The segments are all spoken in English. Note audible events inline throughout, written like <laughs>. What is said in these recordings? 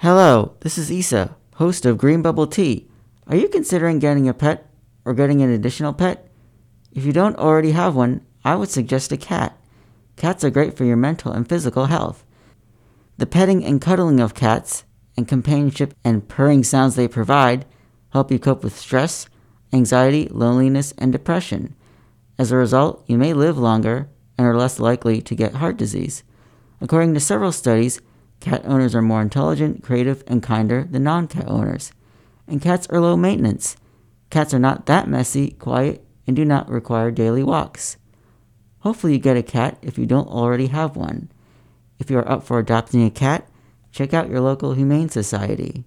Hello, this is Isa, host of Green Bubble Tea. Are you considering getting a pet or getting an additional pet? If you don't already have one, I would suggest a cat. Cats are great for your mental and physical health. The petting and cuddling of cats and companionship and purring sounds they provide help you cope with stress, anxiety, loneliness, and depression. As a result, you may live longer and are less likely to get heart disease. According to several studies, cat owners are more intelligent, creative, and kinder than non cat owners. And cats are low maintenance. Cats are not that messy, quiet, and do not require daily walks. Hopefully, you get a cat if you don't already have one. If you are up for adopting a cat, check out your local Humane Society.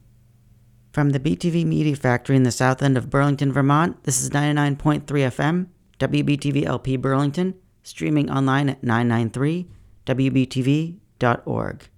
From the BTV Media Factory in the south end of Burlington, Vermont, this is 99.3 FM, WBTV LP Burlington, streaming online at 993wbtv.org.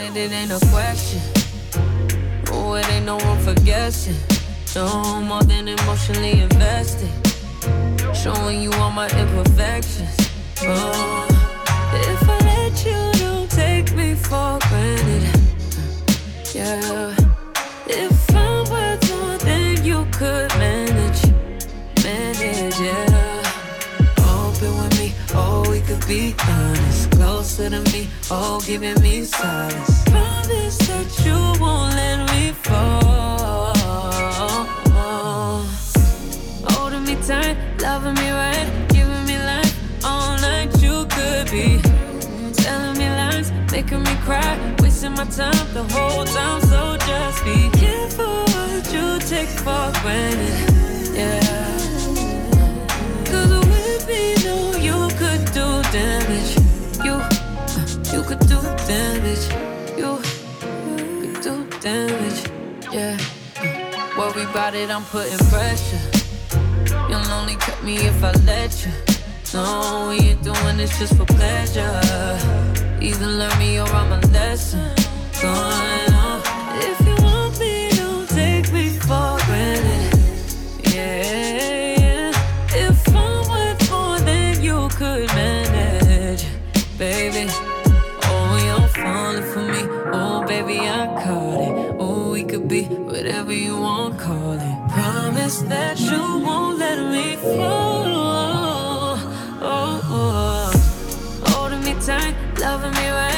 it, it ain't a question. Oh, it ain't no one for guessing. No more than emotionally invested. Showing you all my imperfections. Oh, if I let you, don't take me for granted. Yeah, if I'm worth more than you could manage, manage, yeah. Open with me, oh, we could be honest. Closer to me, oh, giving me silence. Time the whole time, so just be careful what you take for granted. Yeah. Cause with me, no, you could do damage. You, uh, you could do damage. You you could do damage. Yeah. Uh, Worry about it, I'm putting pressure. You'll only cut me if I let you. No, we ain't doing this just for pleasure. Either learn me or I'm a lesson. If you want me, don't take me for granted. Yeah. If I'm more than you could manage, baby. Oh, you're falling for me. Oh, baby, I caught it. Oh, we could be whatever you want, call it. Promise that you won't let me fall. Oh, oh. oh. Holding me tight, loving me right,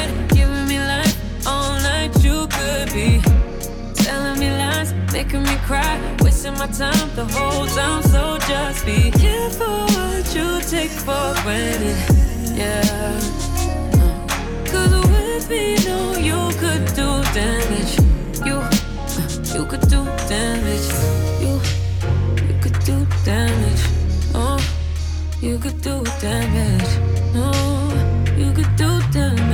making me cry, wasting my time the whole time. So just be careful what you take for granted. Yeah. Cause with me, no, you could do damage. You, you could do damage. You, you could do damage. Oh, you could do damage. Oh, you could do damage.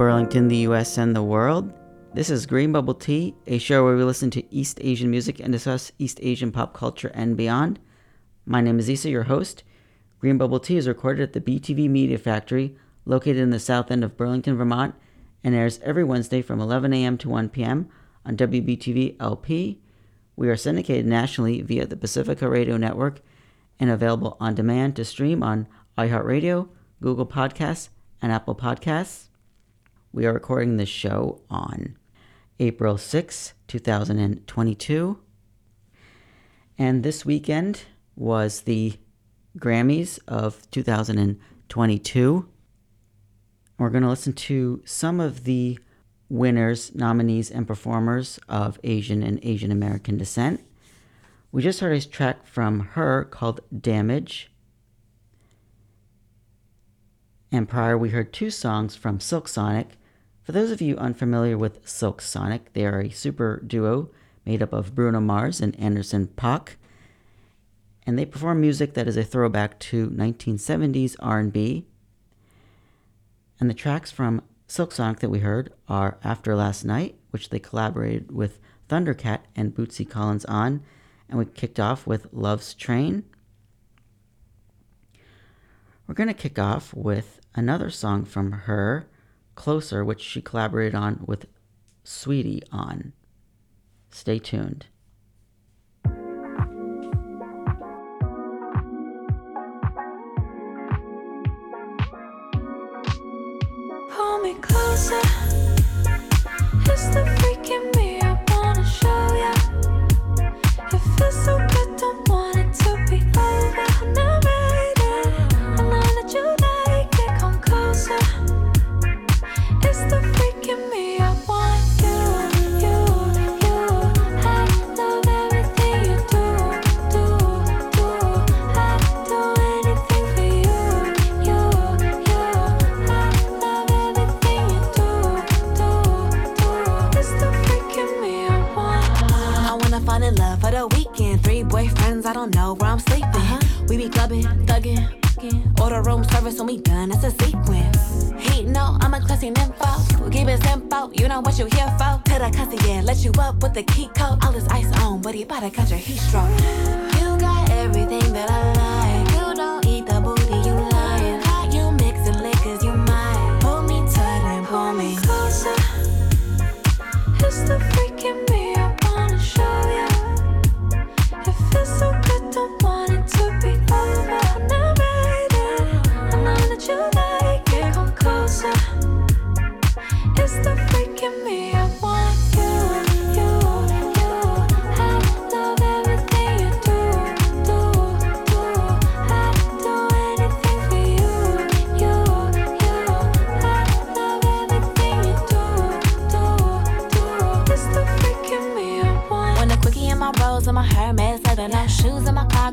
Burlington, the US, and the world. This is Green Bubble Tea, a show where we listen to East Asian music and discuss East Asian pop culture and beyond. My name is Issa, your host. Green Bubble Tea is recorded at the BTV Media Factory, located in the south end of Burlington, Vermont, and airs every Wednesday from 11 a.m. to 1 p.m. on WBTV LP. We are syndicated nationally via the Pacifica Radio Network and available on demand to stream on iHeartRadio, Google Podcasts, and Apple Podcasts. We are recording this show on April 6, 2022. And this weekend was the Grammys of 2022. We're going to listen to some of the winners, nominees, and performers of Asian and Asian American descent. We just heard a track from her called Damage. And prior, we heard two songs from Silk Sonic. For those of you unfamiliar with Silk Sonic, they are a super duo made up of Bruno Mars and Anderson Paak, and they perform music that is a throwback to 1970s R&B. And the tracks from Silk Sonic that we heard are After Last Night, which they collaborated with Thundercat and Bootsy Collins on, and we kicked off with Love's Train. We're going to kick off with another song from her, Closer, which she collaborated on with Saweetie on. Stay tuned. Pull me closer. It's the freak We be clubbing, thugging. Order room service when we done, that's a sequence. Heat no, I'm a classy nympho. Keep it simple, you know what you here for. Till the cuss yeah, let you up with the key code. All this ice on, but he about to catch a heat stroke. You got everything that I like. You don't eat the booty, you lying. How you mixing liquors, you mine. Pull me tight and pull me closer. It's the freaking me.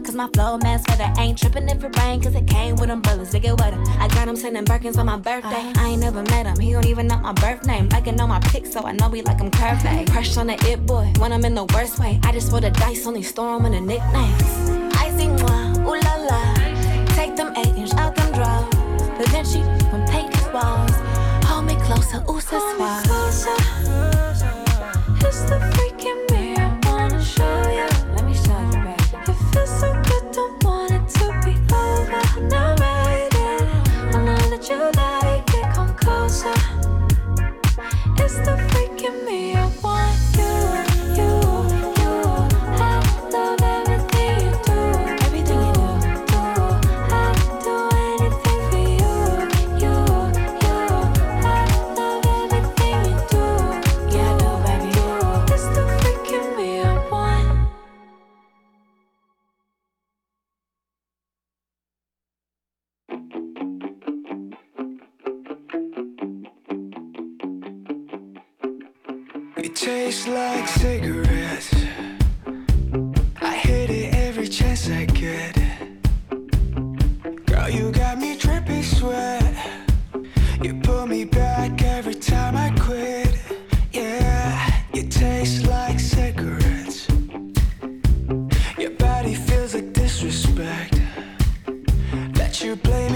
Cause my flow mask weather ain't tripping if it rain. Cause it came with umbrellas to get wetter. I got him sending Birkins on my birthday. Uh-huh. I ain't never met him, he don't even know my birth name. Liking on my pics, so I know he like him curvy. <laughs> Crush on the it boy when I'm in the worst way. I just roll the dice, only storm in the nicknames. I see moi, ooh la la. Take them eight inch out them draws. But then she from painted walls. Hold me closer, ooh, so why. It's the freaking you expect that you play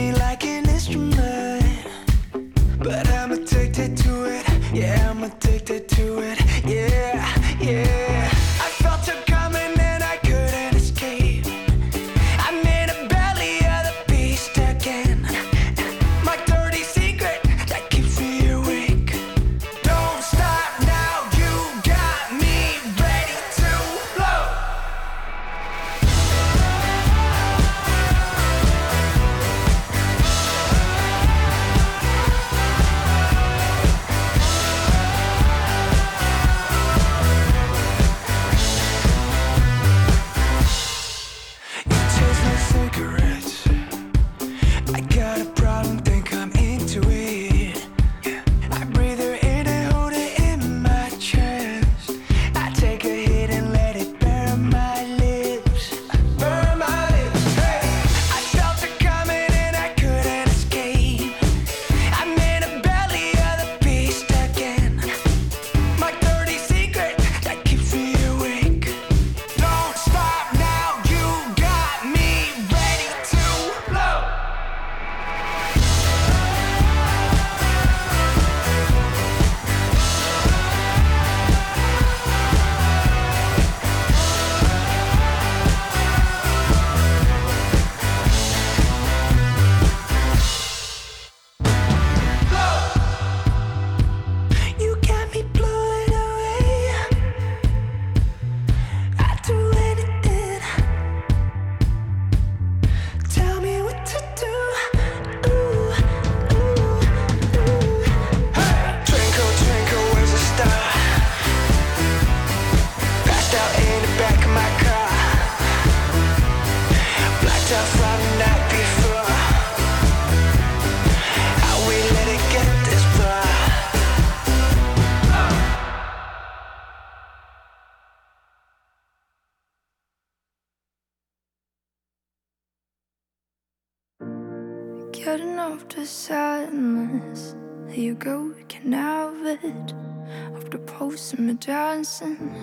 dancing,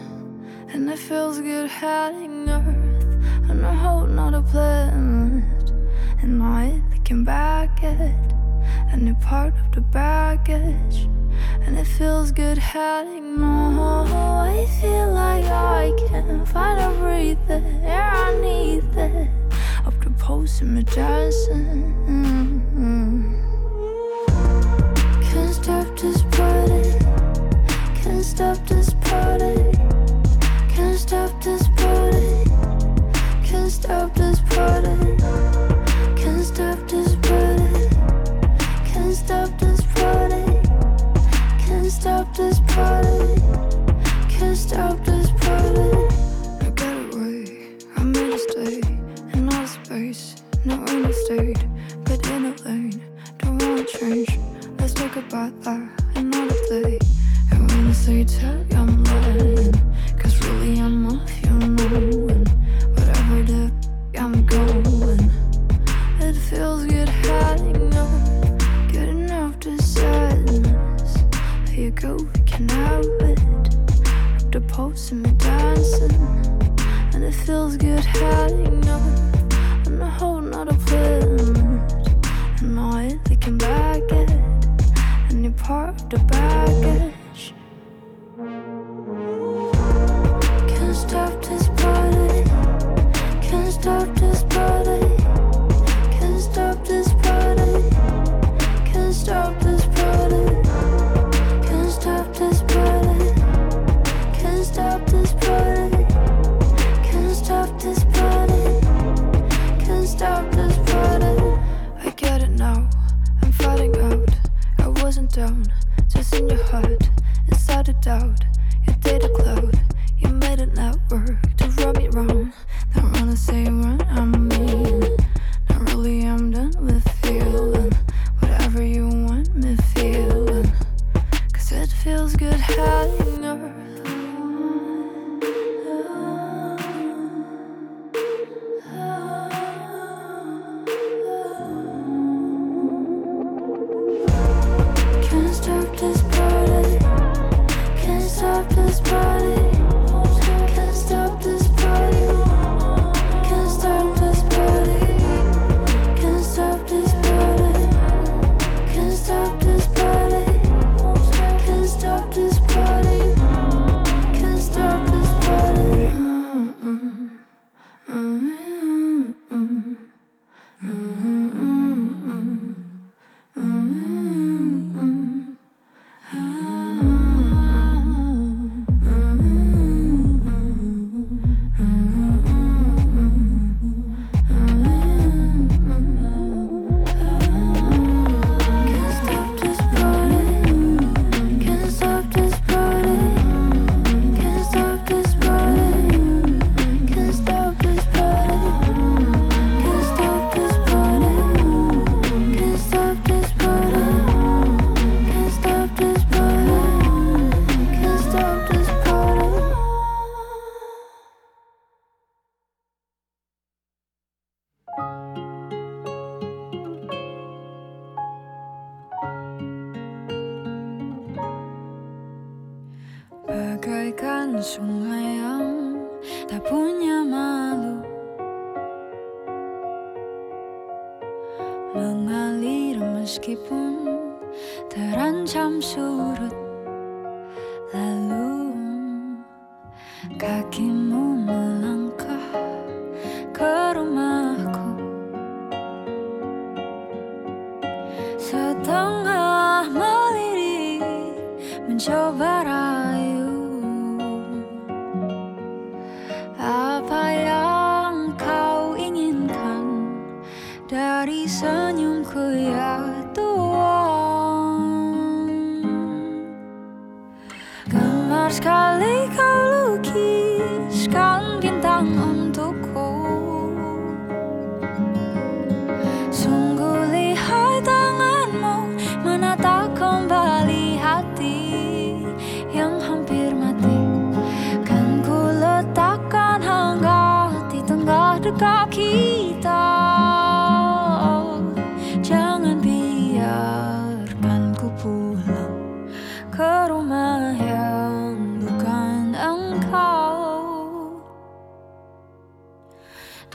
and it feels good having Earth and a hope, not a planet. And I looking back at a new part of the baggage, and it feels good having no. I feel like I can finally breathe the air I need. That up to posting me dancing. Can't stop this party. Can't stop this party. Can't stop this party. Can't stop this party. Can't stop this party. Can't stop this party. Can't stop this party. I got away. I made a stay in all space. No real estate, but in a lane. Don't wanna change. Let's talk about that another day. Tell really I'm off, you know. And whatever the f- I'm going, it feels good hiding up. Getting off the sadness. Here you go, we can have it. The me dancing. And it feels good hiding up on planet. And not looking back at any part of the baggage.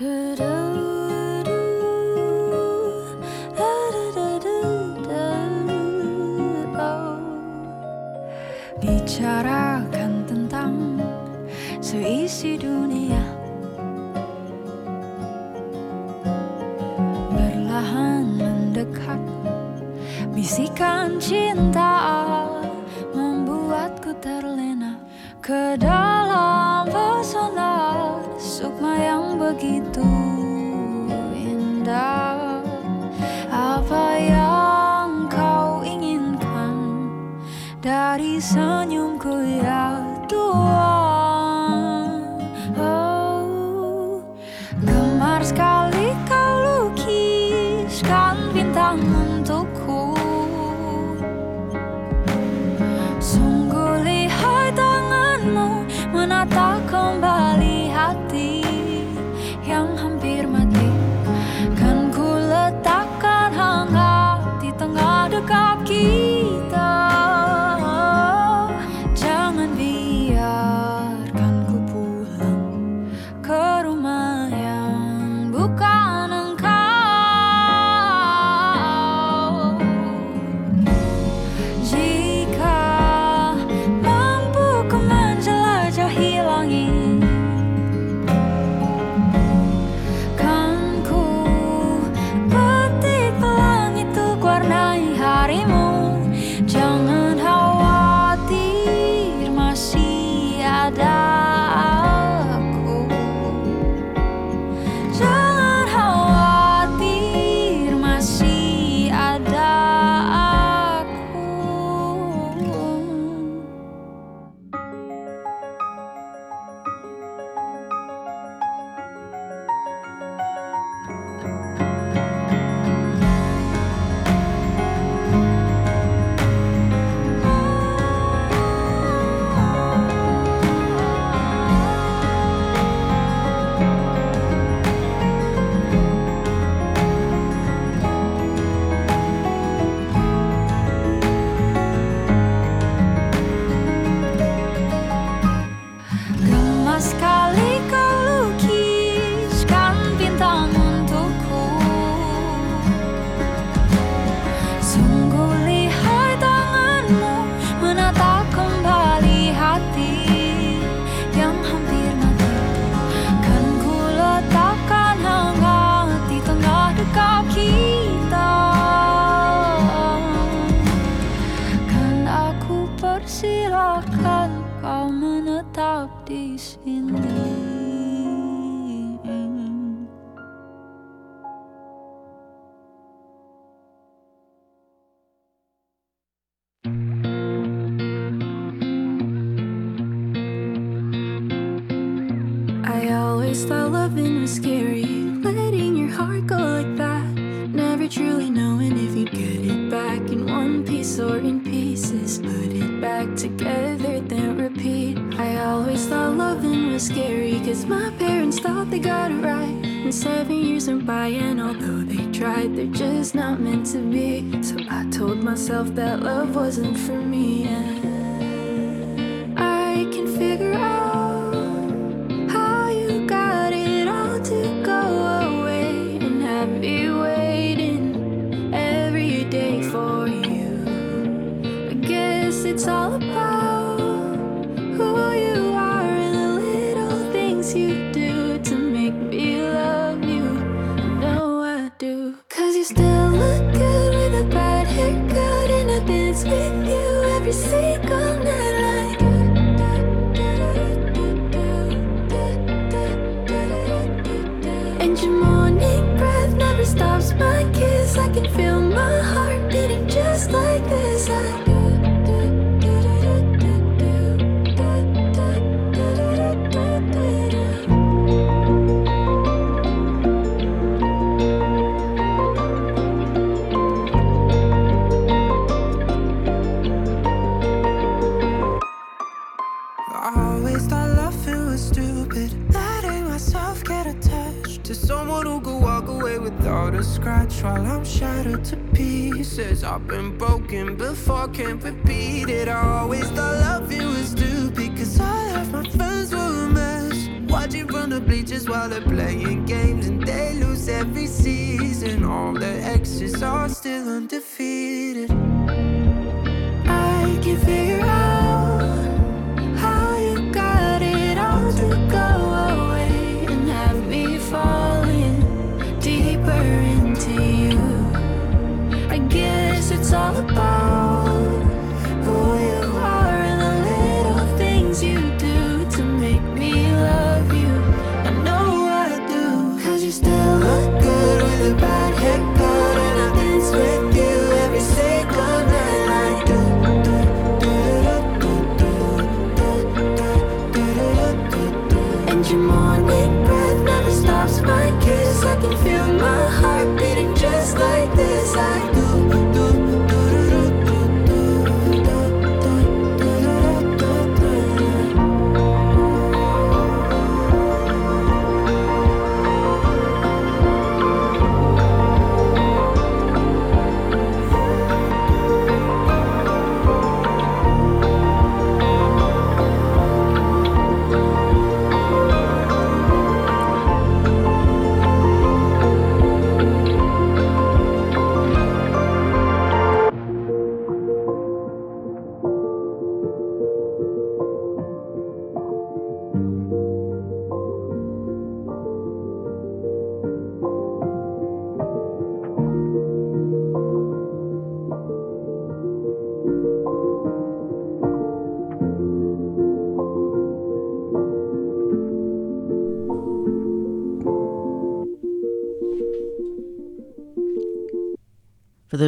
could have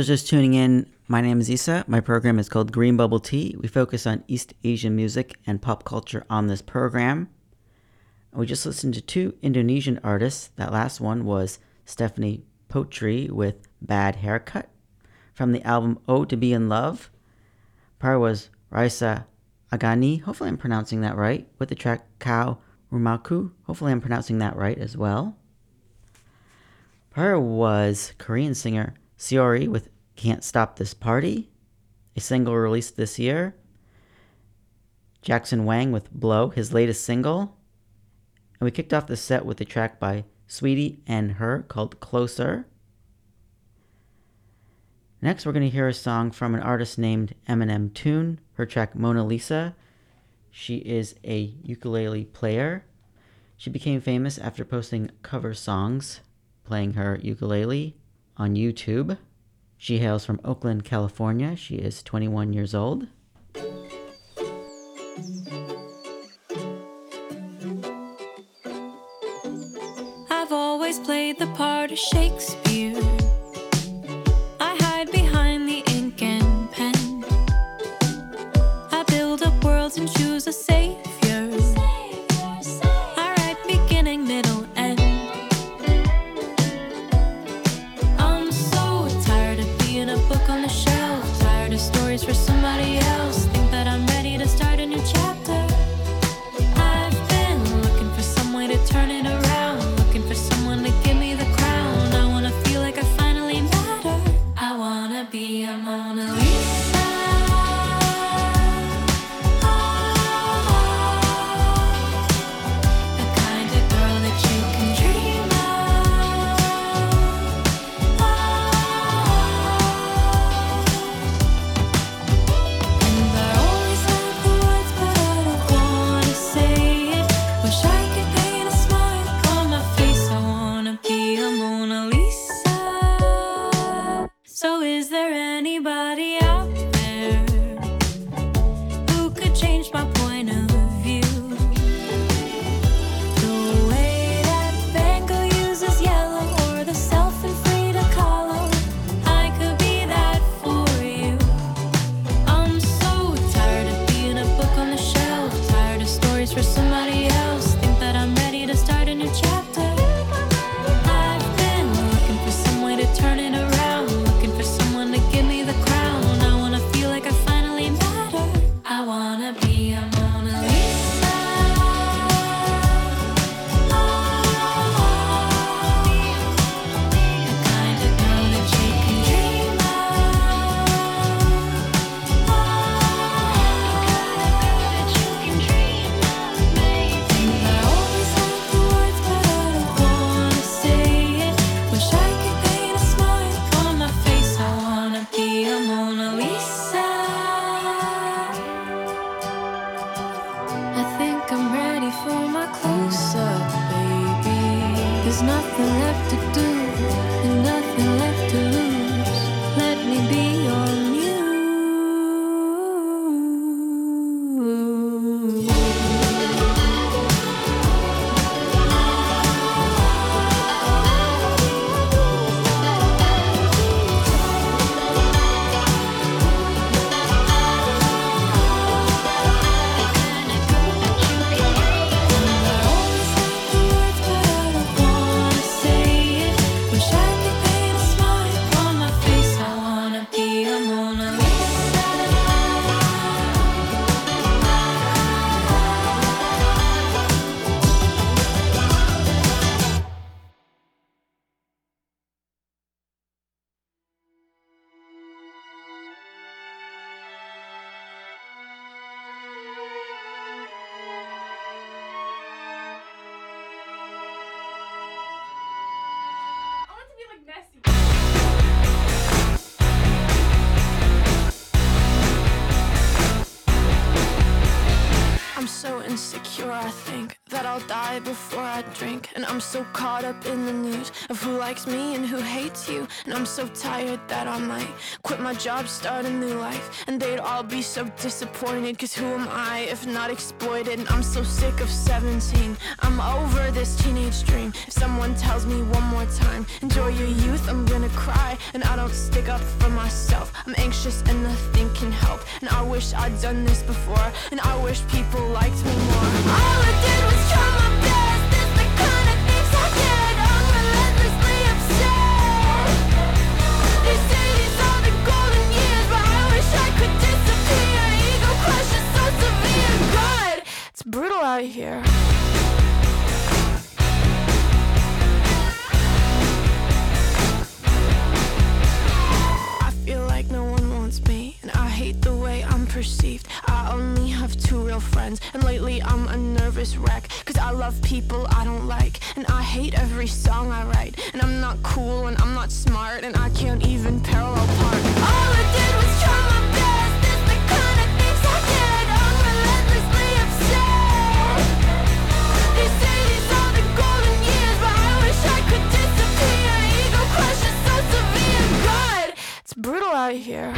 those just tuning in, my name is Isa. My program is called Green Bubble Tea. We focus on East Asian music and pop culture on this program. We just listened to two Indonesian artists. That last one was Stephanie Poetri with Bad Haircut from the album Oh to Be in Love. Prior was Raisa Agani, hopefully I'm pronouncing that right, with the track Kau Rumahku. Hopefully I'm pronouncing that right as well. Prior was Korean singer Seori with Can't Stop This Party, a single released this year. Jackson Wang with Blow, his latest single. And we kicked off the set with a track by Saweetie and H.E.R. called Closer. Next, we're going to hear a song from an artist named mxmtoon, her track Mona Lisa. She is a ukulele player. She became famous after posting cover songs playing her ukulele on YouTube. She hails from Oakland, California. She is 21 years old. I've always played the part of Shakespeare. Before I drink. And I'm so caught up in the news of who likes me and who hates you. And I'm so tired that I might quit my job, start a new life. And they'd all be so disappointed, cause who am I if not exploited? And I'm so sick of 17. I'm over this teenage dream. If someone tells me one more time, enjoy your youth, I'm gonna cry. And I don't stick up for myself. I'm anxious and nothing can help. And I wish I'd done this before. And I wish people liked me more. All I did was brutal out here. I feel like no one wants me, and I hate the way I'm perceived. I only have two real friends, and lately I'm a nervous wreck. Cause I love people I don't like, and I hate every song I write. And I'm not cool, and I'm not smart, and I can't even parallel park. All I did was try brutal out here.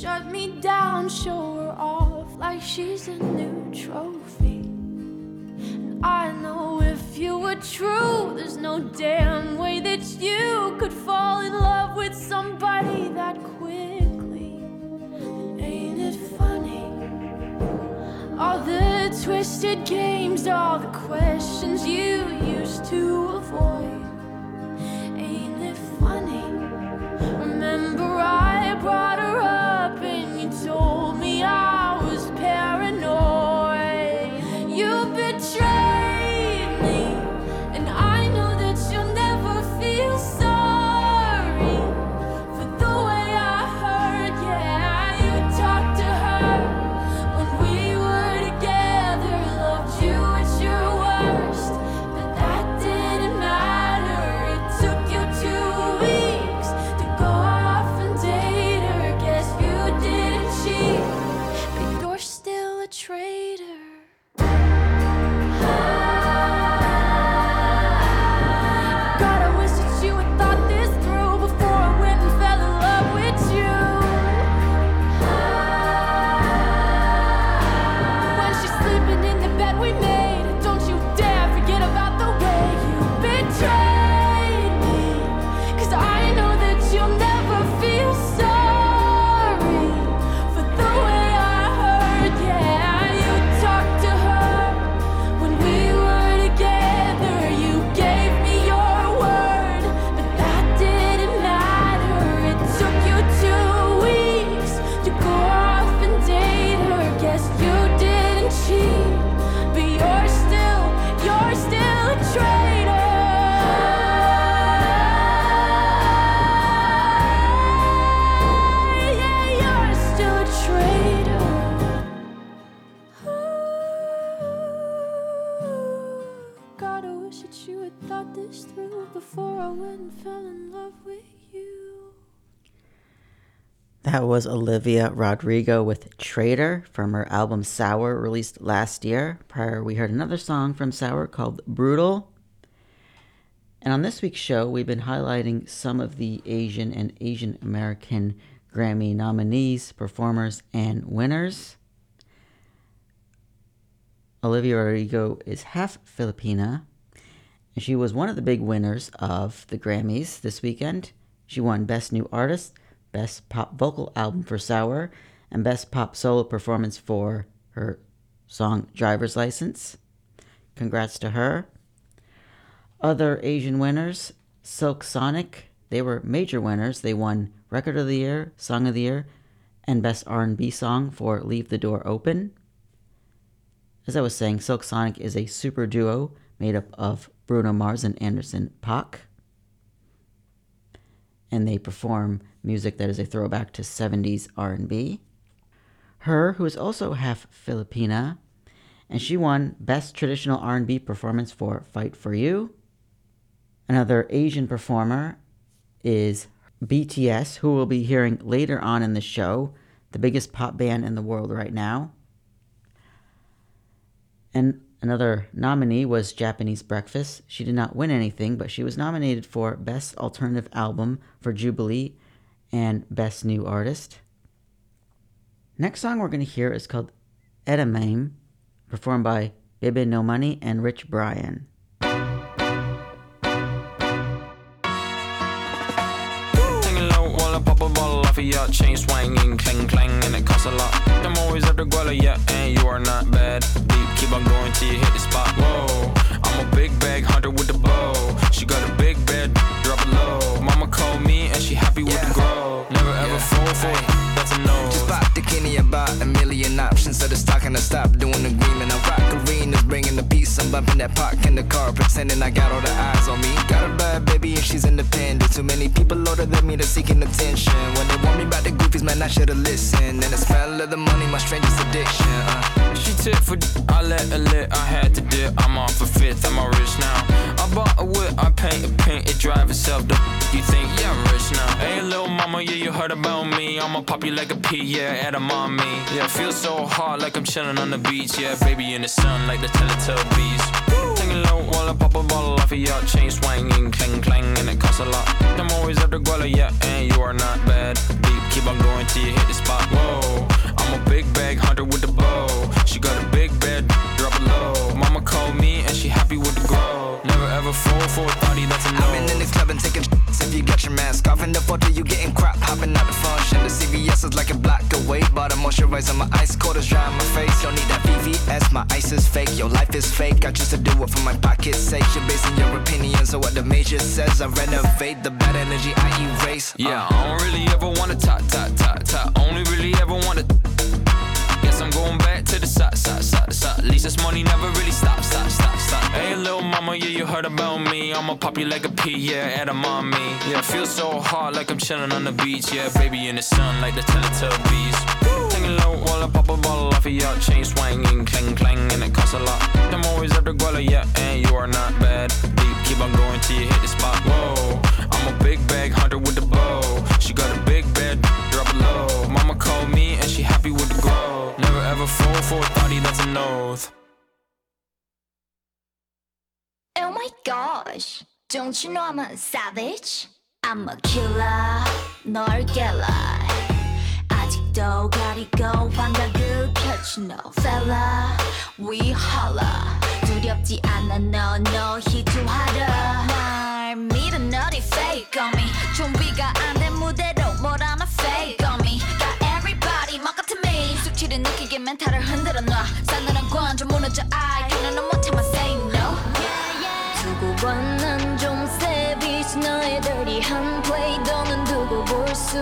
Shut me down, show her off like she's a new trophy. And I know if you were true, there's no damn way that you could fall in love with somebody that quickly. And ain't it funny? All the twisted games, all the questions you used to avoid. Ain't it funny? Remember, I brought That was Olivia Rodrigo with Traitor from her album Sour, released last year. Prior, we heard another song from Sour called Brutal. And on this week's show, we've been highlighting some of the Asian and Asian American Grammy nominees, performers, and winners. Olivia Rodrigo is half Filipina, and she was one of the big winners of the Grammys this weekend. She won Best New Artist, Best Pop Vocal Album for Sour, and Best Pop Solo Performance for her song Driver's License. Congrats to her. Other Asian winners, Silk Sonic, they were major winners. They won Record of the Year, Song of the Year, and Best R&B Song for Leave the Door Open. As I was saying, Silk Sonic is a super duo made up of Bruno Mars and Anderson Paak. And they perform music that is a throwback to 70s R&B. H.E.R., who is also half Filipina, and she won Best Traditional R&B Performance for Fight for You. Another Asian performer is BTS, who we'll be hearing later on in the show, the biggest pop band in the world right now. And another nominee was Japanese Breakfast. She did not win anything, but she was nominated for Best Alternative Album for Jubilee and Best New Artist. Next song we're going to hear is called Edamame, performed by bbno$ and Rich Brian. Chain swinging, clang clang, and it costs a lot. I'm always at the guala, yeah, and you are not bad. Deep, keep on going till you hit the spot. Whoa, I'm a big bag hunter with the bow. She got a big bed, drop low. Called me and she happy with the grow. Never ever fall for it, that's a no. Just bought the Kenny about a million options. So the stock and I stop doing the green. I rock arenas, bringing the peace. I'm bumping that park in the car, pretending I got all the eyes on me. Got a bad baby and she's independent. Too many people older than me, they're seeking attention. When they want me about the goofies, man, I should've listened. And the smell of the money, my strangest addiction. Uh. She tip for I let her lit, I had to dip. I'm off a fifth, I'm all rich now. I bought a whip, I paint a paint, it drive itself. The you think, yeah, I'm rich now. Hey, little mama, yeah, you heard about me. I'ma pop you like a pea, yeah, at a mommy. Yeah, feel so hot like I'm chilling on the beach. Yeah, baby in the sun like the Teletubbies. While I pop a bottle off of your chain swinging, clang clang, and it costs a lot. I'm always at the guala, yeah, and you are not bad. Deep, keep on going till you hit the spot. Whoa, I'm a big bag hunter with the bow. She got a big called me and she happy with the grow. Never ever fall for a thotty, that's a no. I've been in the club and taking. If you got your mask off in the photo, you getting crap. Hopping out the function. The CVS is like a block away. Bought a moisturizer, my ice cold is dry on my face. Don't need that VVS, my ice is fake. Your life is fake. I choose to do it for my pocket's sake. You're basing your opinions on what the major says. I renovate the bad energy I erase. Uh. Yeah, I don't really ever wanna talk, talk, talk, talk. Only really ever wanna. To the side, side, side, side. At least this money never really stop, stop, stop, stop. Hey, little mama, yeah, you heard about me. I'ma pop you like a pea, yeah, at a mommy. Yeah, feel so hot like I'm chilling on the beach. Yeah, baby in the sun like the Teletubbies. Singing low while I pop a bottle off of your chain swinging, clang clang, and it costs a lot. I'm always at the guala, yeah, and you are not bad. Deep, keep on going till you hit the spot. Whoa, I'm a big bag hunter with the bow. She got a Never ever fall for a thotty, that's a nose. Oh my gosh, don't you know I'm a savage? I'm a killer, 널 깨라 아직도 가리고 환각을 펼치 no fella We holla 두렵지 않아 no no 희투하라 날 믿어 너리 fake on me 준비가 안 된 무대로 뭘 하 멘탈을 흔들어 놔. 싸늘한 관점 무너져 I can't 못 참아 say no. 두고 봐난좀 savage 너의 dirty한 play. 너는 두고 볼수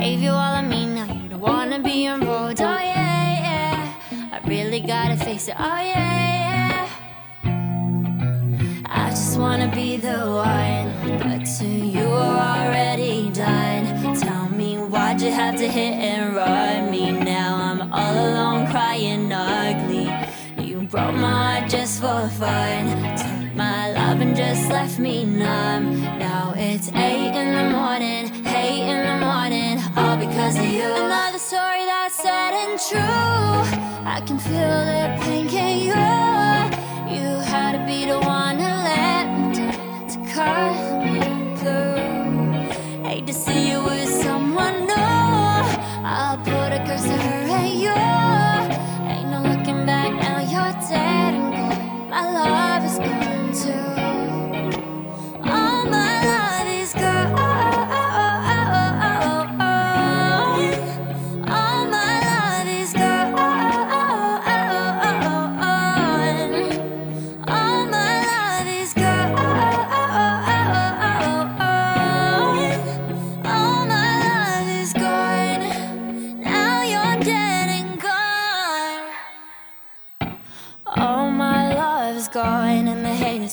gave you all of me, now you don't wanna be involved. Oh yeah, yeah. I really gotta face it. Oh yeah, yeah. I just wanna be the one, but to you are already done. Tell me why'd you have to hit and run me? Now I'm all alone crying ugly. You broke my heart just for fun. Took my love and just left me numb. Now it's eight in the morning, eight in the morning, all because of you. Another story that's sad and true. I can feel the pain, can you? You had to be the one to let me down, to cut me through. Hate to see you with someone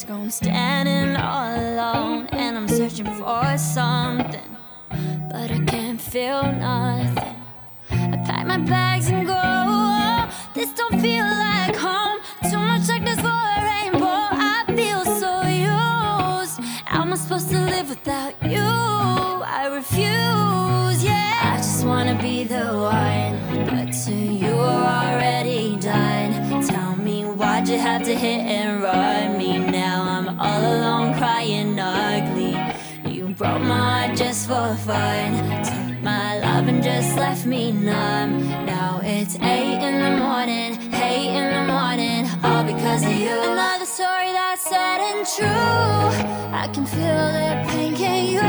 gone. Standing all alone, and I'm searching for something, but I can't feel nothing. I pack my bags and go. This don't feel like home. Too much darkness for a rainbow. I feel so used. How am I supposed to live without you? I refuse, yeah. I just wanna be the one, but to you are already done. Tell me why'd you have to hit and run me? All alone crying ugly. You broke my heart just for fun. Took my love and just left me numb. Now it's eight in the morning, eight in the morning, all because of you. Another story that's sad and true. I can feel the pain. Can you?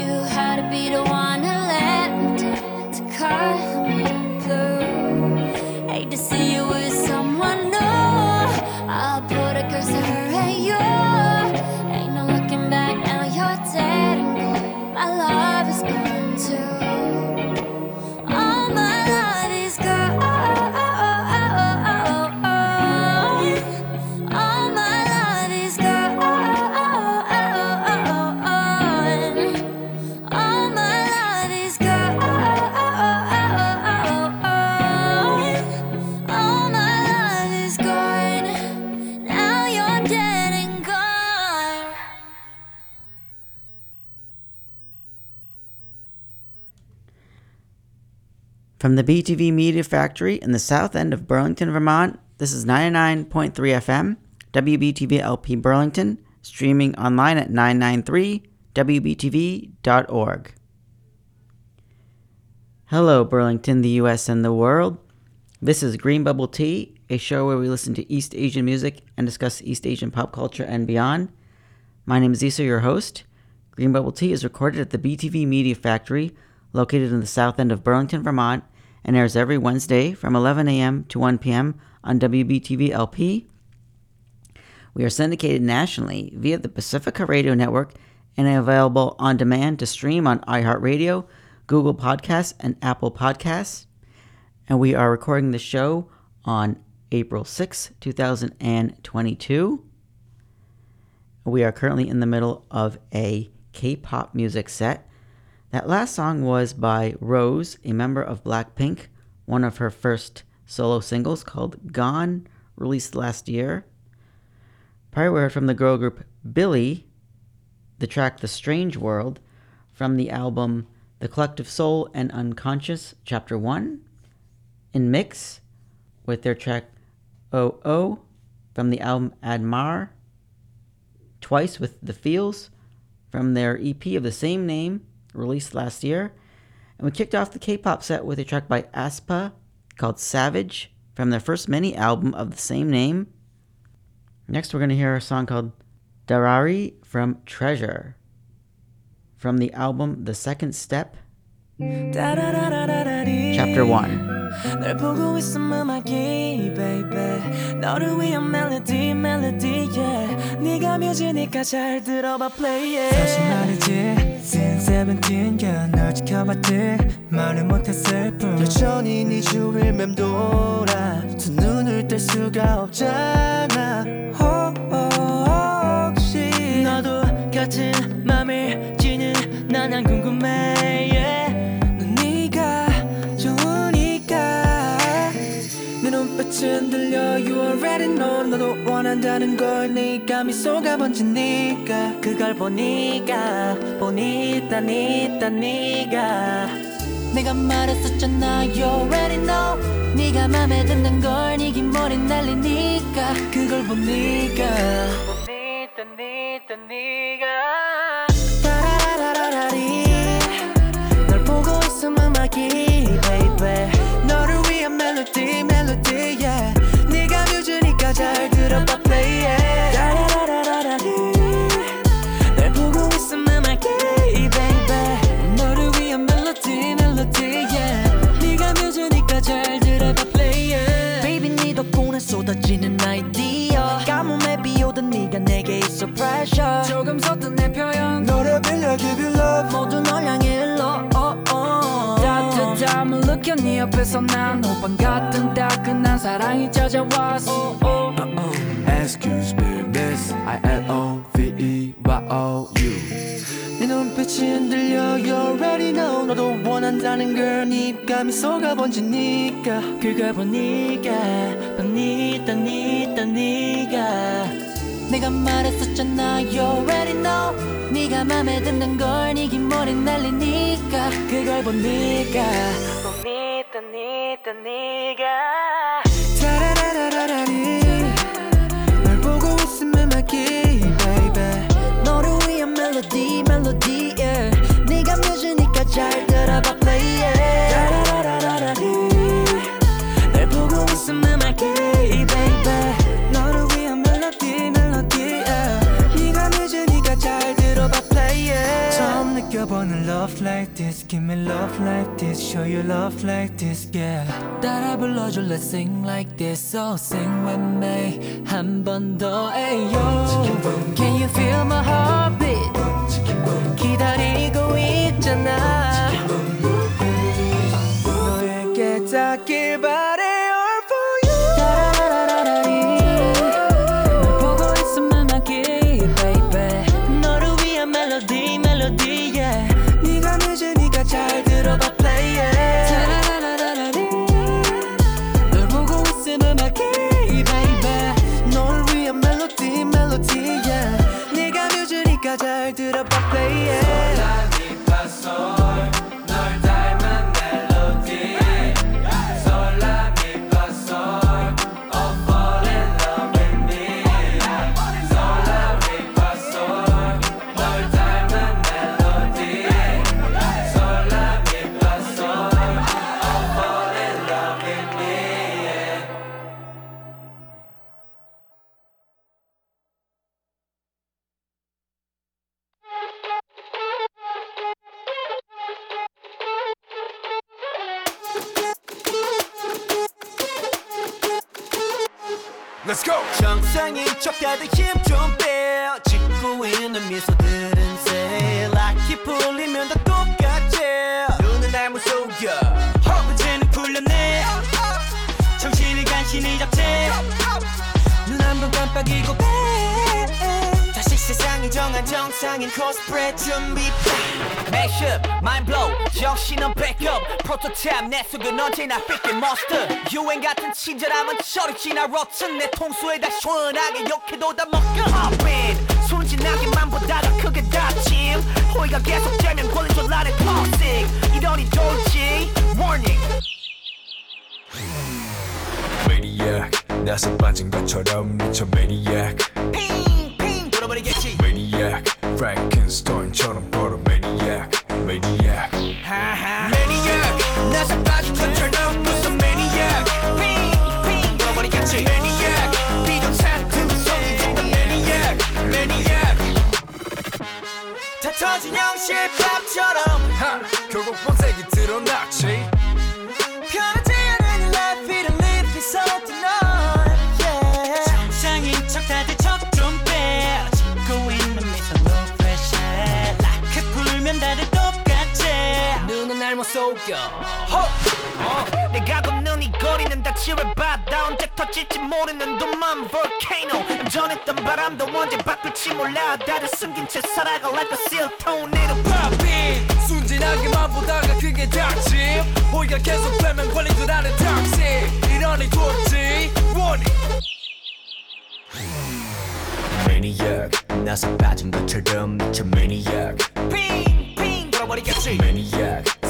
You had to be the one to let me down to cut me blue. Hate to see you with someone From the BTV Media Factory in the south end of Burlington, Vermont, this is 99.3 FM, WBTV LP Burlington, streaming online at 993wbtv.org. Hello, Burlington, the US, and the world. This is Green Bubble Tea, a show where we listen to East Asian music and discuss East Asian pop culture and beyond. My name is Isa, your host. Green Bubble Tea is recorded at the BTV Media Factory, located in the south end of Burlington, Vermont, and airs every Wednesday from 11 a.m. to 1 p.m. on WBTV LP. We are syndicated nationally via the Pacifica Radio Network and available on demand to stream on iHeartRadio, Google Podcasts, and Apple Podcasts. And we are recording the show on April 6, 2022. We are currently in the middle of a K pop music set. That last song was by Rose, a member of Blackpink, one of her first solo singles called Gone, released last year. Prior, we heard from the girl group Billlie, the track The Strange World, from the album The Collective Soul and Unconscious, Chapter 1. NMIXX, with their track Oh Oh, from the album AD MARE. Twice with The Feels, from their EP of the same name, released last year. And we kicked off the K pop set with a track by aespa called Savage from their first mini album of the same name. Next, we're going to hear a song called Darari from Treasure from the album The Second Step, Chapter 1. 널 보고 있음 음악이 baby. 너를 위한 멜로디 멜로디 yeah 네가 뮤지니까 잘 들어봐 play it. 사실 말이지 since 17 yeah 널 지켜봤지. 말을 못했을 뿐. 여전히 네 주위를 맴돌아. 두 눈을 뗄 수가 없잖아. oh, oh, 혹시 너도 같은 You already know 너도 원한다는 걸 네가 미소가 번지니까 그걸 보니까 보니까 니까 네가 내가 말했었잖아 You already know. 네가 맘에 드는 걸 네기 머리 날리니까 그걸 보니까. 보니까 니까 네가 따라라라라리. 널 보고 있음 음악이 baby. 너를 위한 멜로디 잘 들어봐 play it. 따라라라라리. 널 보고 있음 음악이 baby. 너를 위한 멜로디 멜로디 yeah. 네가 뮤즈니까 잘 들어봐 play it. Baby 네 덕분에 쏟아지는 아이디어. 가뭄에 비오던 네가 내게 있어 pressure. 조금 섰던 내 표현. 너를 빌려 give you love. 모두 널 향해 일러 oh, oh. 따뜻함을 느껴 네 옆에서 난 호빵 같은 따끈한 사랑이 찾아왔어 네 눈빛이 흔들려. You already know 너도 원한다는 걸 니가 미소가 번지 니까. 그걸 보니까 보니까 니까 네가. 내가 말했었잖아. You already know. 네가 맘에 드는 걸 네기 머리 날리니까. 그걸 보니까. 보니까 니까 네가 give me love like this, show you love like this, yeah. 따라 불러줘, let's sing like this, so sing with me. 한 번 더, ayo. Can you feel my heartbeat? 기다리고 있잖아. 너에게 닿길 바 monster. 유행 같은 친절함은 저리 지나 rotten. 내 통수에다 시원하게 욕해도 다 먹겨. Hop in, 순진하게만 보다가 크게 다짐. 호의가 계속되면 권리줄 나를 toxic. 이러니 돌지. Warning. Maniac. 나서 빠진 것처럼 미쳐 maniac. 핑핑 돌아버리겠지. Maniac. Frankenstein처럼 걸어 maniac. Maniac. Maniac. 터진 영 실밥처럼 하. 결국 본색이 드러났지. 편하지 않은 life it and live it so tonight yeah 정상인 척 다들 척좀 빼. 짓고 있는 미소 no pressure. 라크 풀면 다들 똑같지. 눈은 날 못 속여. 호! 어, 내가 걷는 이 거리는 다 치열바다 언제 터질지 모르는 둠만 volcano. 전했던 바람도 언제 바뀔지 몰라. 다들 숨긴 채 살아가 like a seal tornado pop it 순진하게만 보다가 그게 닥침. 호의가 계속 되면 권리줄 아는 toxic 이러니 돌지. warning Maniac. 나서 빠진 것처럼 미쳐 Maniac. 핑핑 돌아버리겠지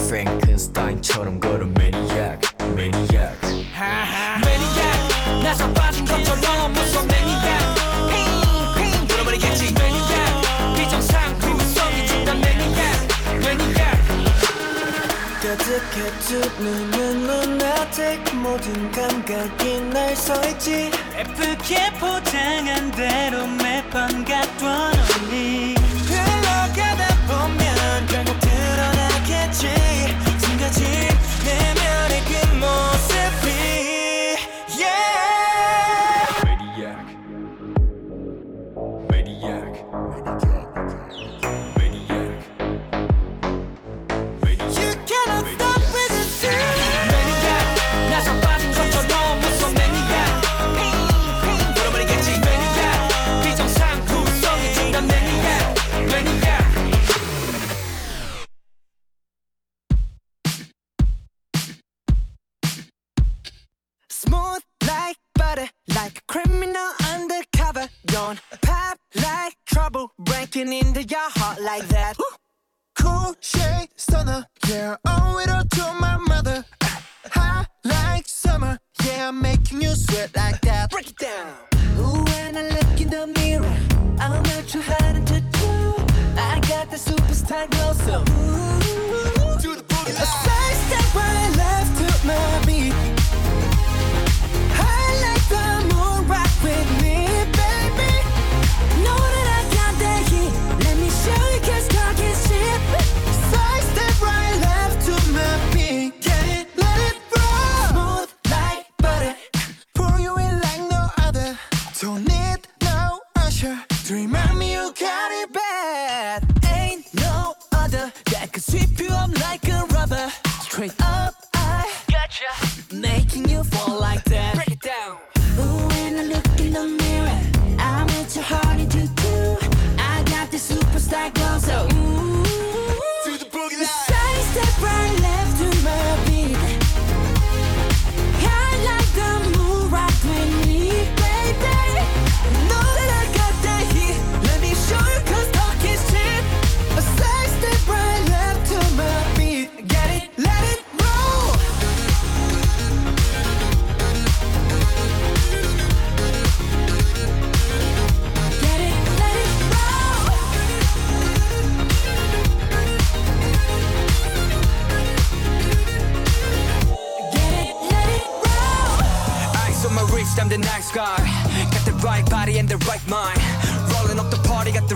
Frankenstein처럼 걸어 Maniac Maniac 매니악. 나서 빠진 것처럼 무슨 매니악. 핑핑 돌아버리겠지 매니악. 비정상 구성이 진단 매니악 매니악. 가득해 두 눈은 눈아직 모든 감각이 날 서있지. 예쁘게 포장한 대로 매번 갖던 언니 같이 지금까지 내 criminal undercover. Don't pop like trouble, breaking into your heart like that. Cool shade stunner, yeah, owe it all to my mother. Hot like summer, yeah, I'm making you sweat like that. Break it down. Ooh, when I look in the mirror, I'm not too hard to do. I got the superstar glow, so ooh, do the booty. A side step right left to my beat. sweep you up like a rubber. Straight up, I gotcha. Making you fall like that. I'm the nice guy. Got the right body and the right mind. Rolling up the party, got the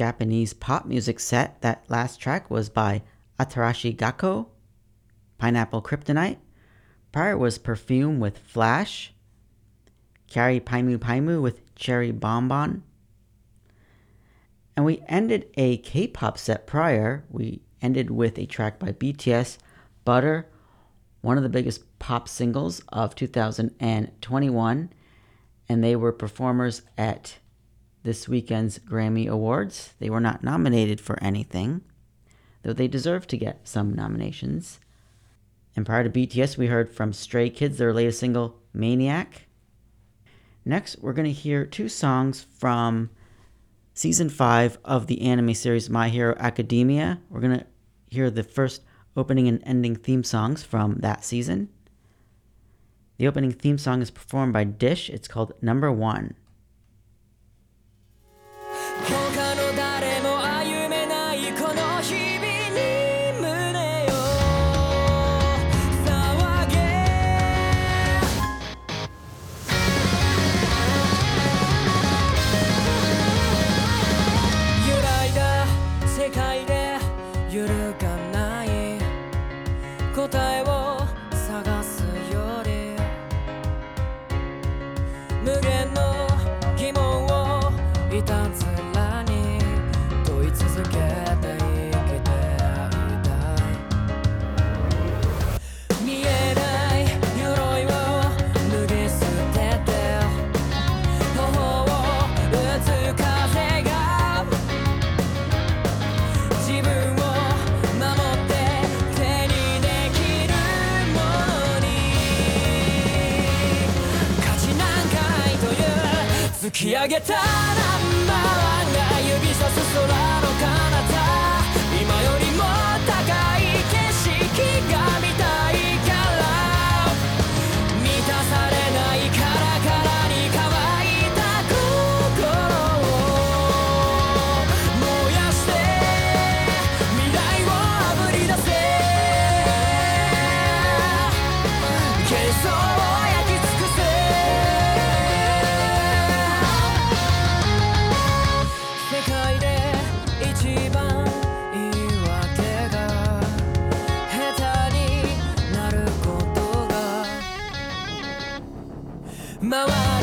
Japanese pop music set. That last track was by Atarashii Gakko, Pineapple Kryptonite. Prior was Perfume with Flash, Kyary Pamyu Pamyu with Cherry Bonbon. And we ended a K pop set prior. We ended with a track by BTS, Butter, one of the biggest pop singles of 2021. And they were performers at this weekend's Grammy Awards. They were not nominated for anything, though they deserve to get some nominations. And prior to BTS, we heard from Stray Kids, their latest single, Maniac. Next, we're going to hear two songs from season five of the anime series My Hero Academia. We're going to hear the first opening and ending theme songs from that season. The opening theme song is performed by Dish. It's called Number One. き上げたら回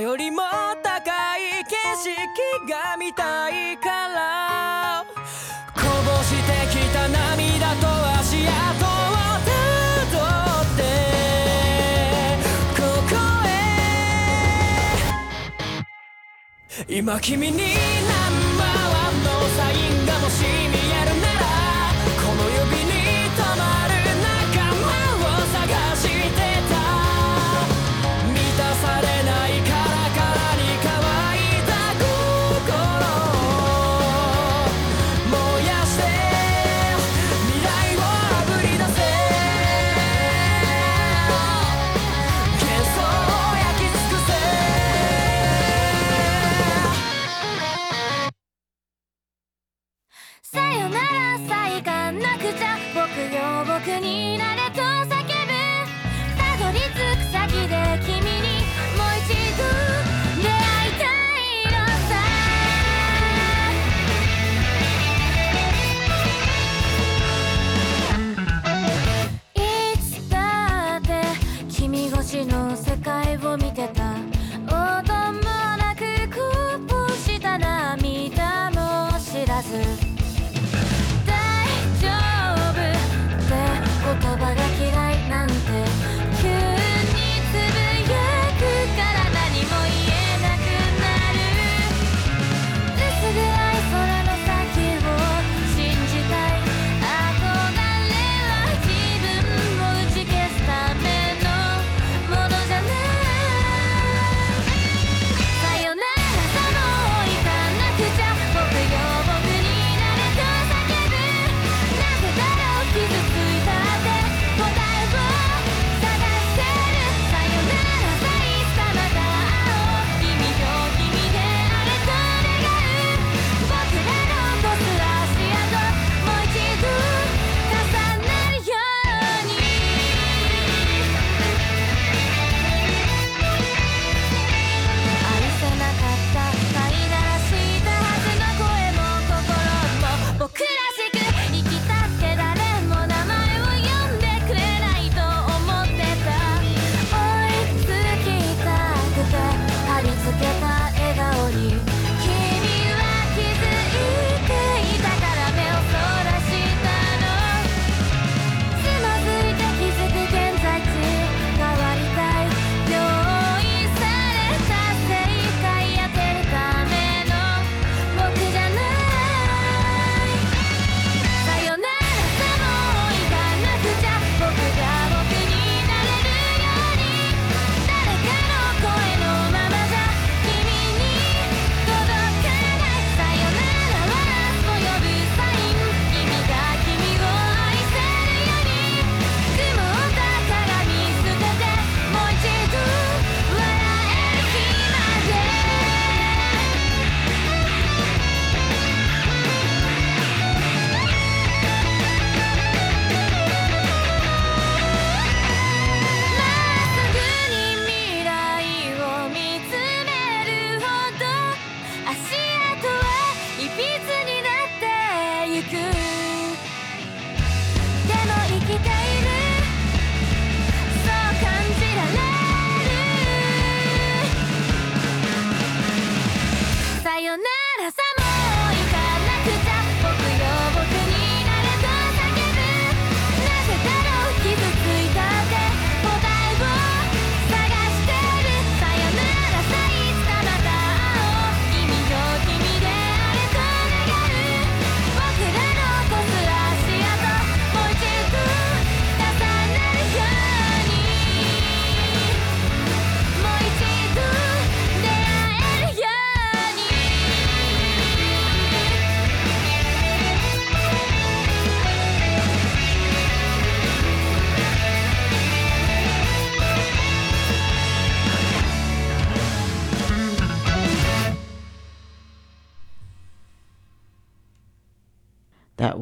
よりも高い景色が見たいから。こぼしてきた涙と足跡をたどってここへ。今君にナンバーワンのサインが欲しい。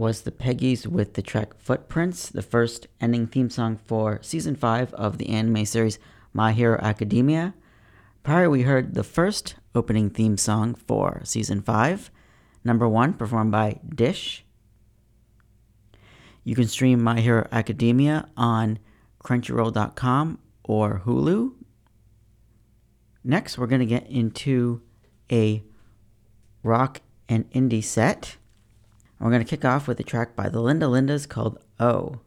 Was the Peggies with the track Footprints, the first ending theme song for season 5 of the anime series My Hero Academia. Prior, we heard the first opening theme song for season 5, number 1, performed by Dish. You can stream My Hero Academia on Crunchyroll.com or Hulu. Next, we're going to get into a rock and indie set. We're going to kick off with a track by the Linda Lindas called Oh.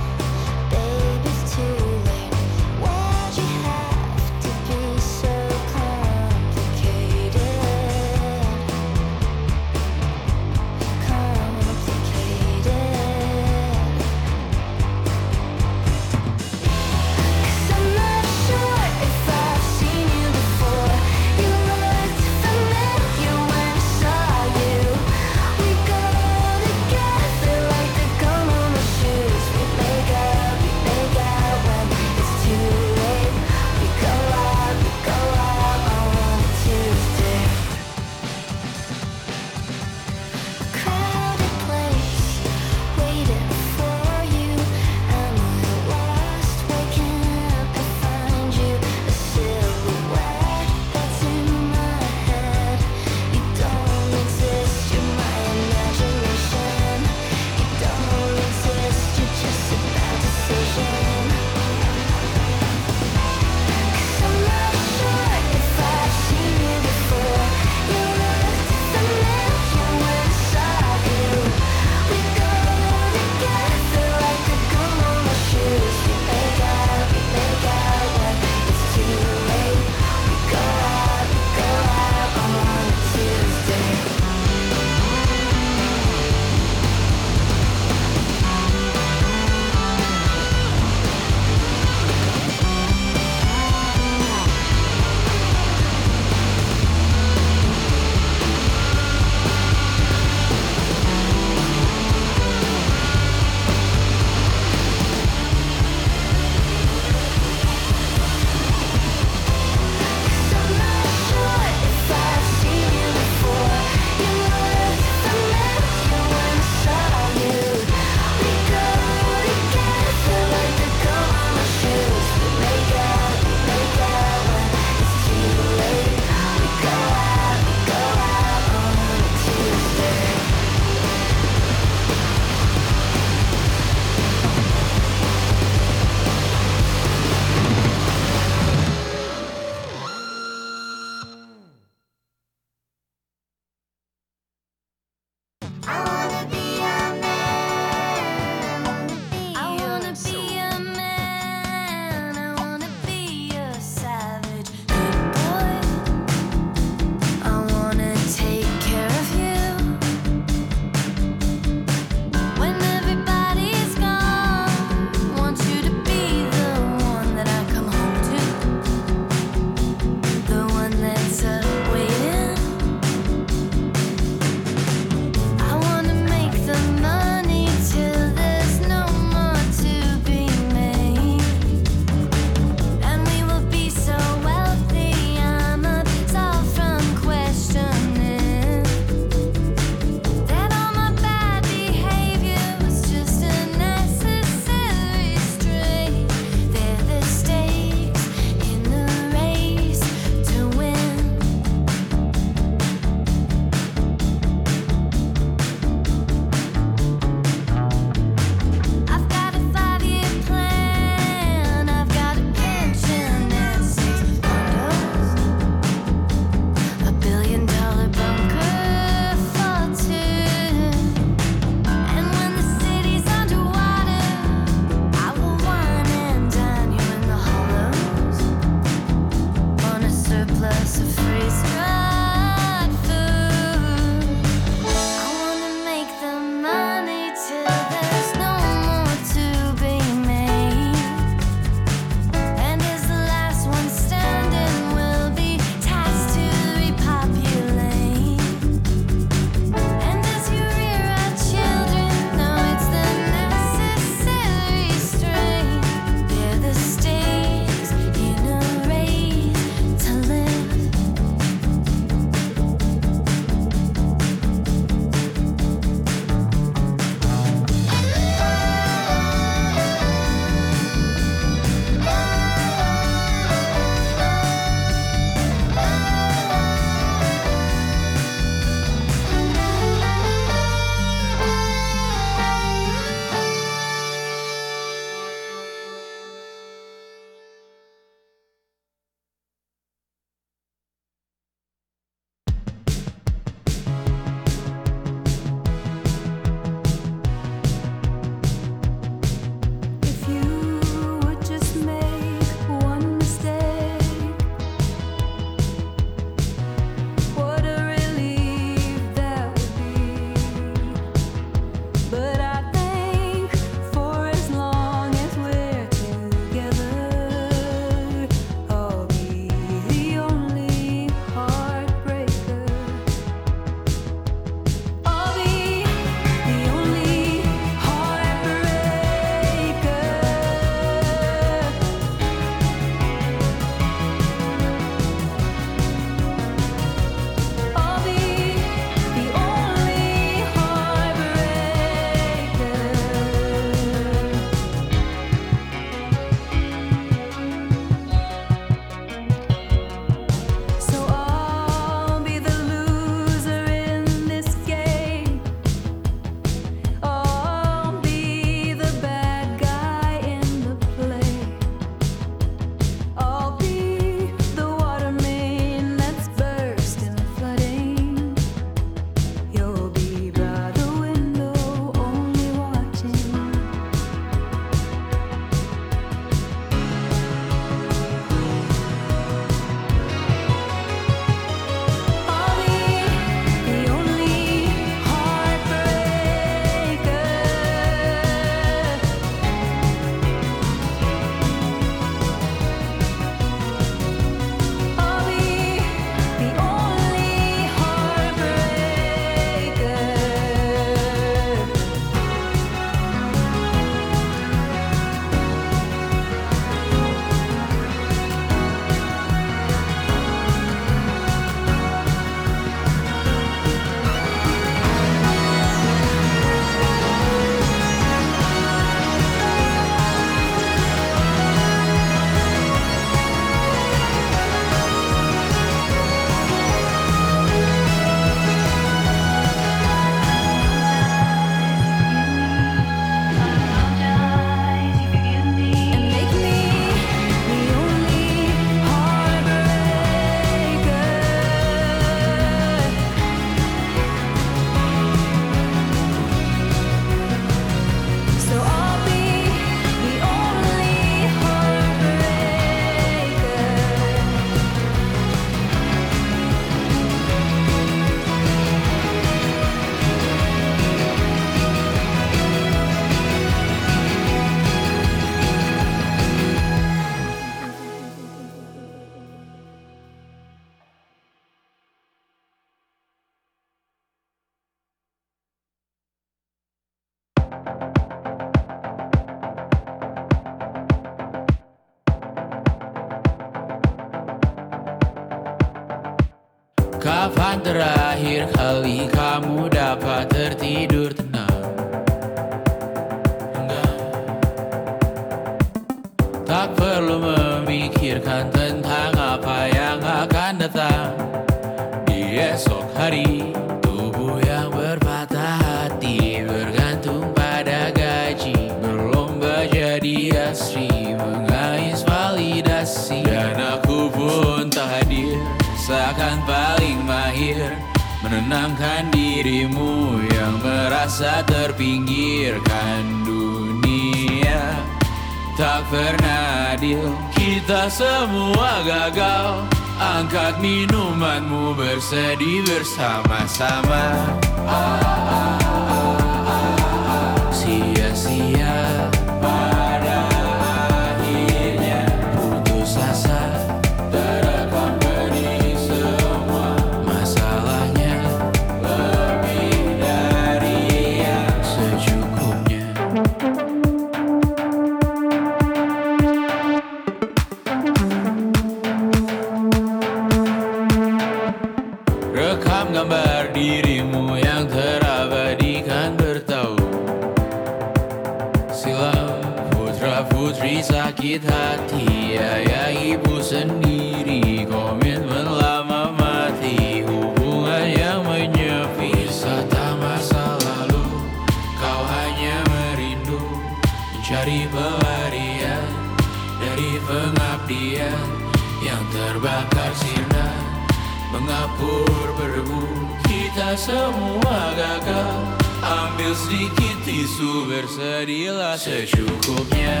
Singapura berbu Kita semua gagal. Ambil sedikit tisu berserilah secukupnya.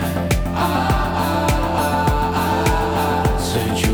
Ah, ah, ah, ah, ah, Secukupnya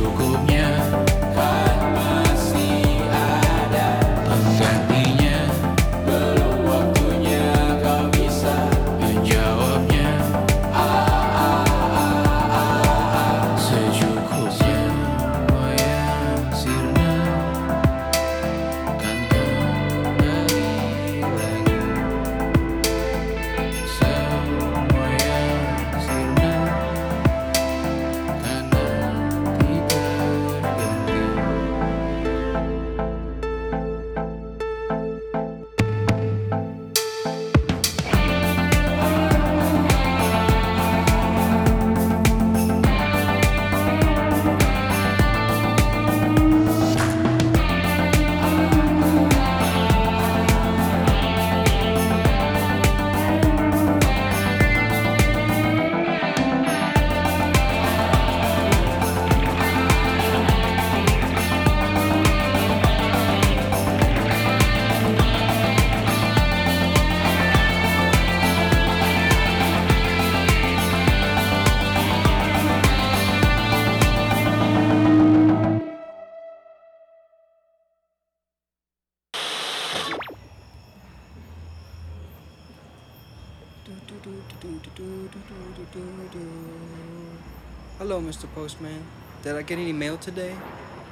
Mr. Postman. Did I get any mail today?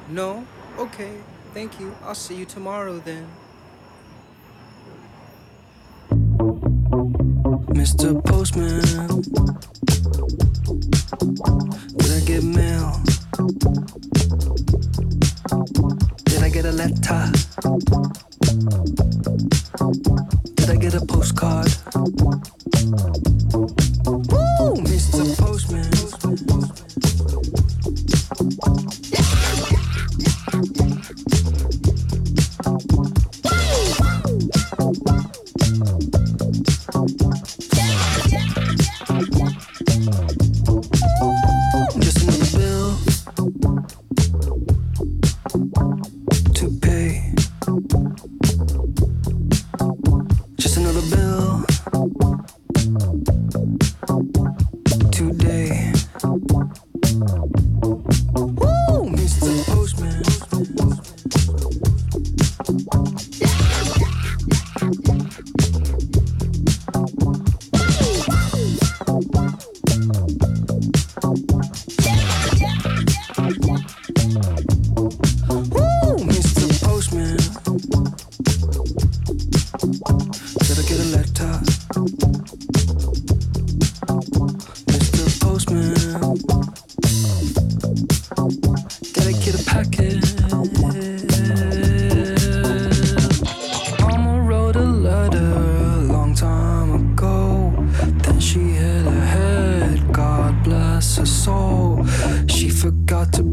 No? Okay, thank you. I'll see you tomorrow then. Mr. Postman, did I get mail? Did I get a letter? Did I get a postcard? Woo! Mr. Postman. letter a long time ago. Then she hit her head, God bless her soul. She forgot to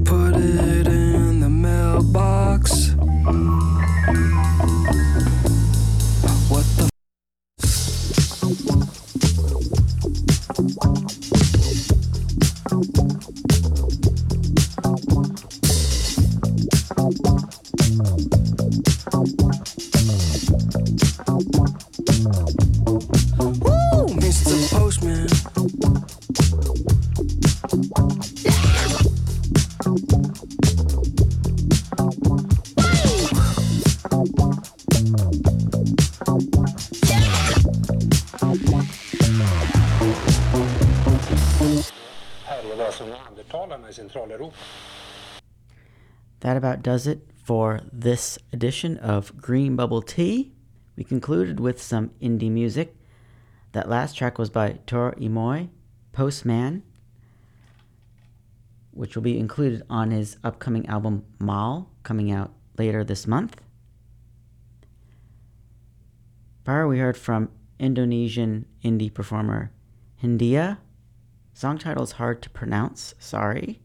does it for this edition of Green Bubble Tea. We concluded with some indie music. That last track was by Toro y Moi, Postman, which will be included on his upcoming album Mahal, coming out later this month. Prior, we heard from Indonesian indie performer Hindia. Song title is hard to pronounce, sorry.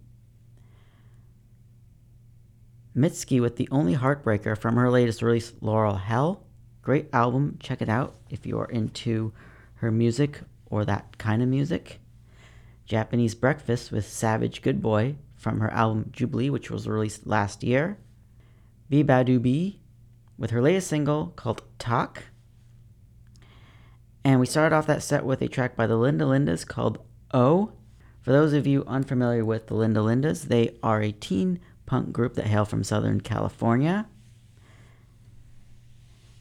Mitski with the only heartbreaker from her latest release, Laurel Hell. Great album, check it out if you are into her music or that kind of music. Japanese Breakfast with Savage Good Boy from her album Jubilee, which was released last year. beabadoobee with her latest single called Talk. And we started off that set with a track by the Linda Lindas called Oh. For those of you unfamiliar with the Linda Lindas, they are a teen punk group that hail from Southern California.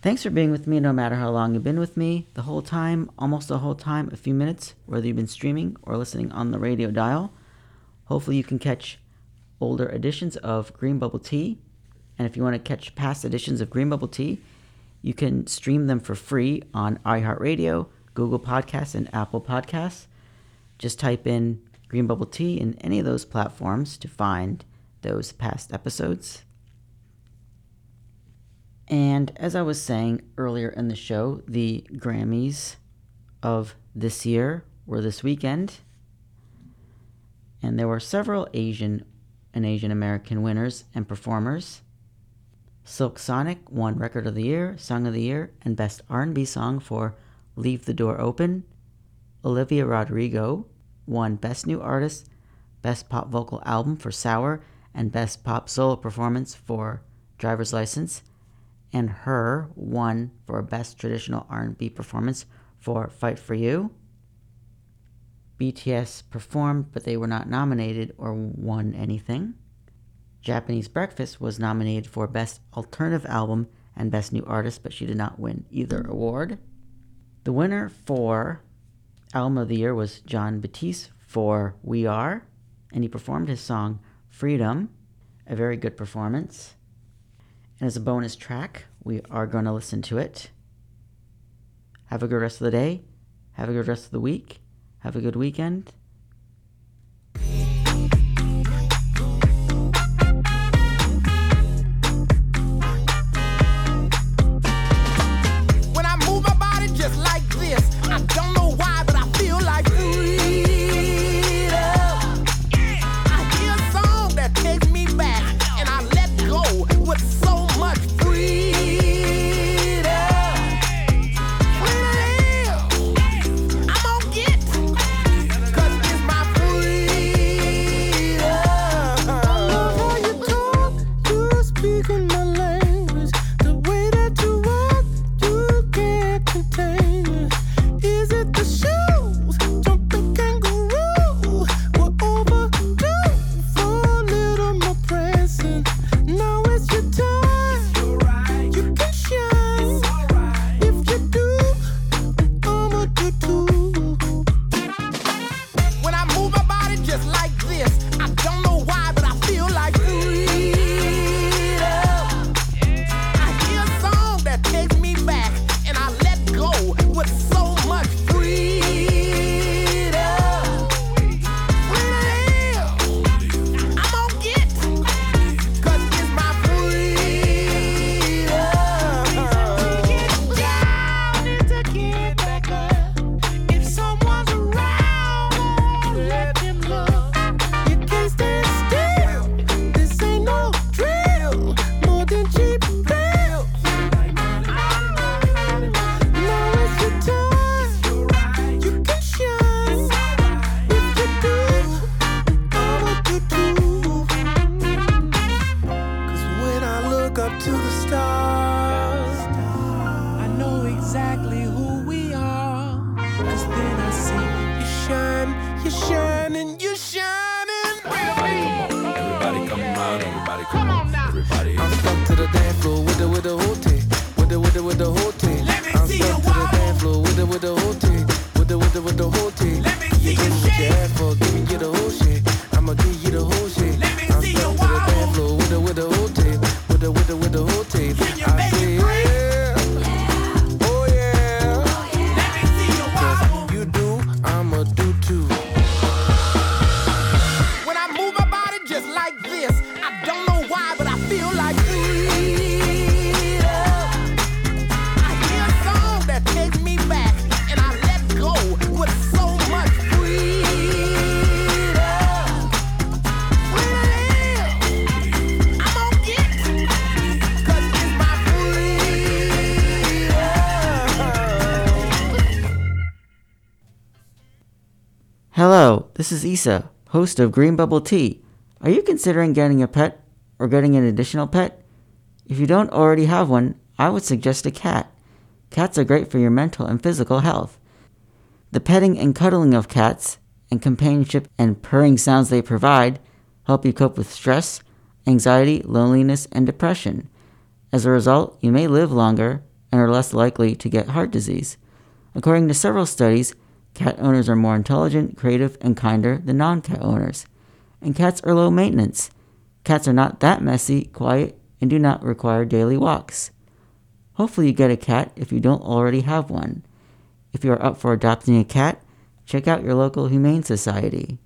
Thanks for being with me no matter how long you've been with me, the whole time, almost the whole time, a few minutes, whether you've been streaming or listening on the radio dial. Hopefully, you can catch older editions of Green Bubble Tea. And if you want to catch past editions of Green Bubble Tea, you can stream them for free on iHeartRadio, Google Podcasts, and Apple Podcasts. Just type in Green Bubble Tea in any of those platforms to find those past episodes. And as I was saying earlier in the show, the Grammys of this year were this weekend. And there were several Asian and Asian American winners and performers. Silk Sonic won Record of the Year, Song of the Year, and Best R&B Song for Leave the Door Open. Olivia Rodrigo won Best New Artist, Best Pop Vocal Album for Sour, and Best Pop Solo Performance for Driver's License. And H.E.R won for Best Traditional R&B Performance for Fight for You. BTS performed, but they were not nominated or won anything. Japanese Breakfast was nominated for Best Alternative Album and Best New Artist, but she did not win either award. The winner for Album of the Year was Jon Batiste for We Are, and he performed his song Freedom, a very good performance. And as a bonus track, we are going to listen to it. Have a good rest of the day. Have a good rest of the week. Have a good weekend. This is Isa, host of Green Bubble Tea. Are you considering getting a pet or getting an additional pet? If you don't already have one, I would suggest a cat. Cats are great for your mental and physical health. The petting and cuddling of cats, and companionship and purring sounds they provide, help you cope with stress, anxiety, loneliness, and depression. As a result, you may live longer and are less likely to get heart disease. According to several studies, cat owners are more intelligent, creative, and kinder than non cat owners. And cats are low maintenance. Cats are not that messy, quiet, and do not require daily walks. Hopefully, you get a cat if you don't already have one. If you are up for adopting a cat, check out your local Humane Society.